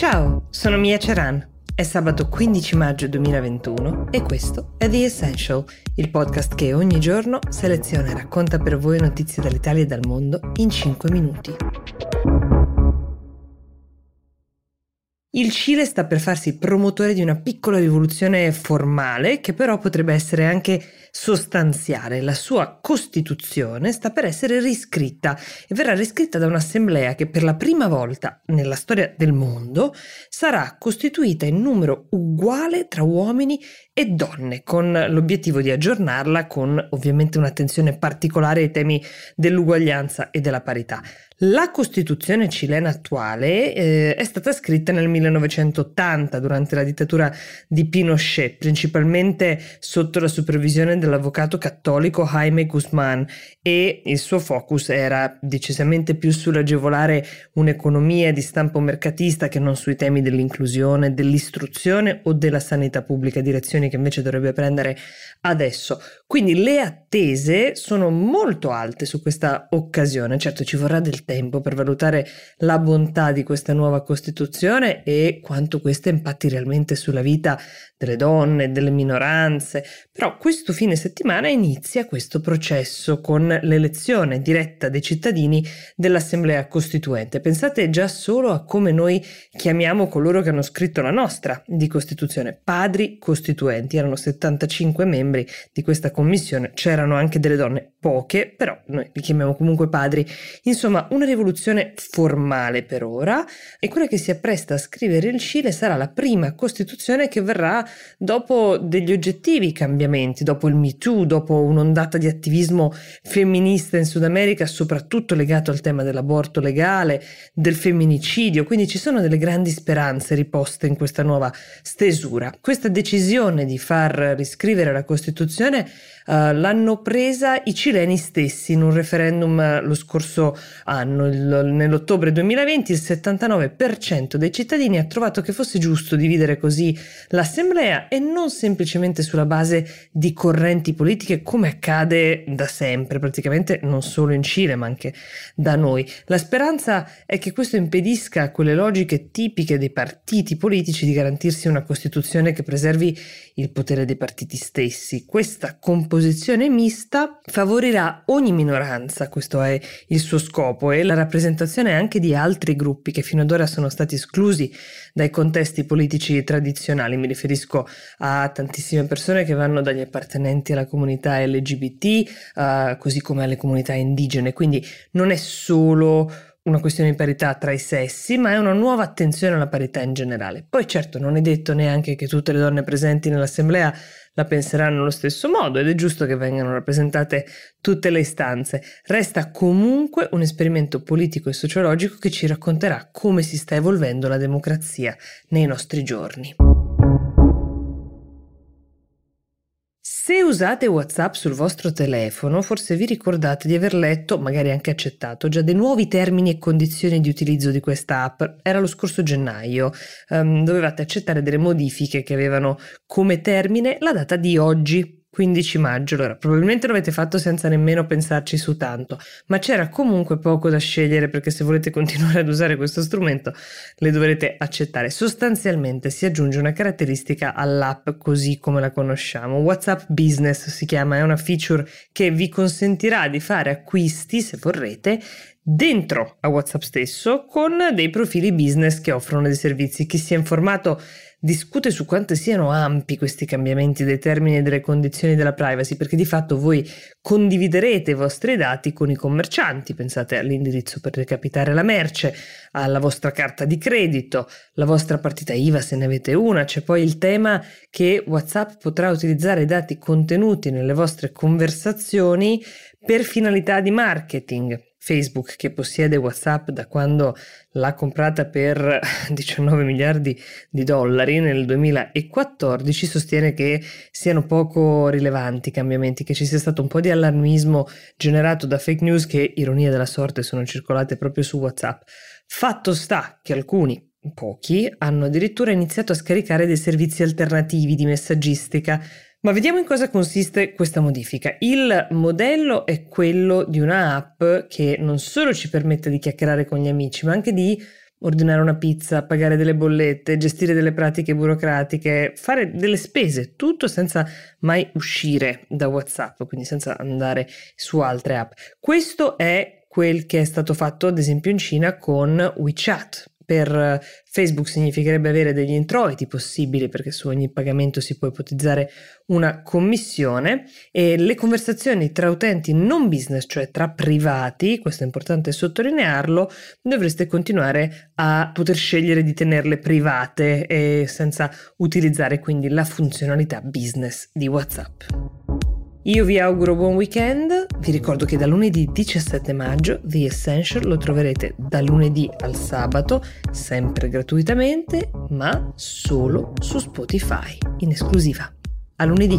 Ciao, sono Mia Ceran. È sabato 15 maggio 2021 e questo è The Essential, il podcast che ogni giorno seleziona e racconta per voi notizie dall'Italia e dal mondo in 5 minuti. Il Cile sta per farsi promotore di una piccola rivoluzione formale che però potrebbe essere anche sostanziale. La sua Costituzione sta per essere riscritta e verrà riscritta da un'assemblea che per la prima volta nella storia del mondo sarà costituita in numero uguale tra uomini e donne, con l'obiettivo di aggiornarla con ovviamente un'attenzione particolare ai temi dell'uguaglianza e della parità. La Costituzione cilena attuale eh, è stata scritta nel 1980 durante la dittatura di Pinochet, principalmente sotto la supervisione dell'avvocato cattolico Jaime Guzmán e il suo focus era decisamente più sull'agevolare un'economia di stampo mercatista che non sui temi dell'inclusione, dell'istruzione o della sanità pubblica, direzioni che invece dovrebbe prendere adesso. Quindi le attese sono molto alte su questa occasione, certo ci vorrà del tempo per valutare la bontà di questa nuova Costituzione e quanto questa impatti realmente sulla vita delle donne, delle minoranze, però questo fine settimana inizia questo processo con l'elezione diretta dei cittadini dell'Assemblea Costituente. Pensate già solo a come noi chiamiamo coloro che hanno scritto la nostra di Costituzione, padri costituenti, erano 75 membri di questa commissione, c'erano anche delle donne, poche, però noi li chiamiamo comunque padri. Insomma, una rivoluzione formale per ora e quella che si appresta a scrivere il Cile sarà la prima Costituzione che verrà dopo degli oggettivi cambiamenti, dopo il Me Too, dopo un'ondata di attivismo femminista in Sud America, soprattutto legato al tema dell'aborto legale, del femminicidio, quindi ci sono delle grandi speranze riposte in questa nuova stesura. Questa decisione di far riscrivere la Costituzione uh, l'hanno presa i cileni stessi in un referendum uh, lo scorso anno, il, nell'ottobre 2020 il 79% dei cittadini ha trovato che fosse giusto dividere così l'assemblea e non semplicemente sulla base di correnti politiche come accade da sempre, praticamente non solo in Cile ma anche da noi. La speranza è che questo impedisca a quelle logiche tipiche dei partiti politici di garantirsi una Costituzione che preservi il potere dei partiti stessi. Questa composizione mista favorirà ogni minoranza, questo è il suo scopo, e la rappresentazione anche di altri gruppi che fino ad ora sono stati esclusi dai contesti politici tradizionali. Mi riferisco a tantissime persone che vanno dagli appartenenti alla comunità LGBT, uh, così come alle comunità indigene. Quindi non è solo una questione di parità tra i sessi, ma è una nuova attenzione alla parità in generale. Poi certo non è detto neanche che tutte le donne presenti nell'assemblea la penseranno allo stesso modo ed è giusto che vengano rappresentate tutte le istanze. Resta comunque un esperimento politico e sociologico che ci racconterà come si sta evolvendo la democrazia nei nostri giorni. Se usate WhatsApp sul vostro telefono, forse vi ricordate di aver letto, magari anche accettato, già dei nuovi termini e condizioni di utilizzo di questa app. Era lo scorso gennaio. Um, dovevate accettare delle modifiche che avevano come termine la data di oggi, 15 maggio, allora probabilmente l'avete fatto senza nemmeno pensarci su tanto, ma c'era comunque poco da scegliere perché se volete continuare ad usare questo strumento le dovrete accettare. Sostanzialmente si aggiunge una caratteristica all'app così come la conosciamo. WhatsApp Business si chiama, è una feature che vi consentirà di fare acquisti, se vorrete, dentro a WhatsApp stesso con dei profili business che offrono dei servizi. Chi si è informato discute su quanto siano ampi questi cambiamenti dei termini e delle condizioni della privacy, perché di fatto voi condividerete i vostri dati con i commercianti, pensate all'indirizzo per recapitare la merce, alla vostra carta di credito, la vostra partita IVA se ne avete una, c'è poi il tema che WhatsApp potrà utilizzare i dati contenuti nelle vostre conversazioni per finalità di marketing. Facebook che possiede WhatsApp da quando l'ha comprata per 19 miliardi di dollari nel 2014 sostiene che siano poco rilevanti i cambiamenti, che ci sia stato un po' di allarmismo generato da fake news che, ironia della sorte, sono circolate proprio su WhatsApp. Fatto sta che alcuni Pochi hanno addirittura iniziato a scaricare dei servizi alternativi di messaggistica ma vediamo in cosa consiste questa modifica. Il modello è quello di una app che non solo ci permette di chiacchierare con gli amici, ma anche di ordinare una pizza, pagare delle bollette, gestire delle pratiche burocratiche, fare delle spese, tutto senza mai uscire da WhatsApp, quindi senza andare su altre app. Questo è quel che è stato fatto ad esempio in Cina con WeChat, per Facebook significherebbe avere degli introiti possibili perché su ogni pagamento si può ipotizzare una commissione e le conversazioni tra utenti non business, cioè tra privati, questo è importante sottolinearlo, dovreste continuare a poter scegliere di tenerle private e senza utilizzare quindi la funzionalità business di WhatsApp. Io vi auguro buon weekend, vi ricordo che da lunedì 17 maggio The Essential lo troverete da lunedì al sabato, sempre gratuitamente, ma solo su Spotify, in esclusiva. A lunedì!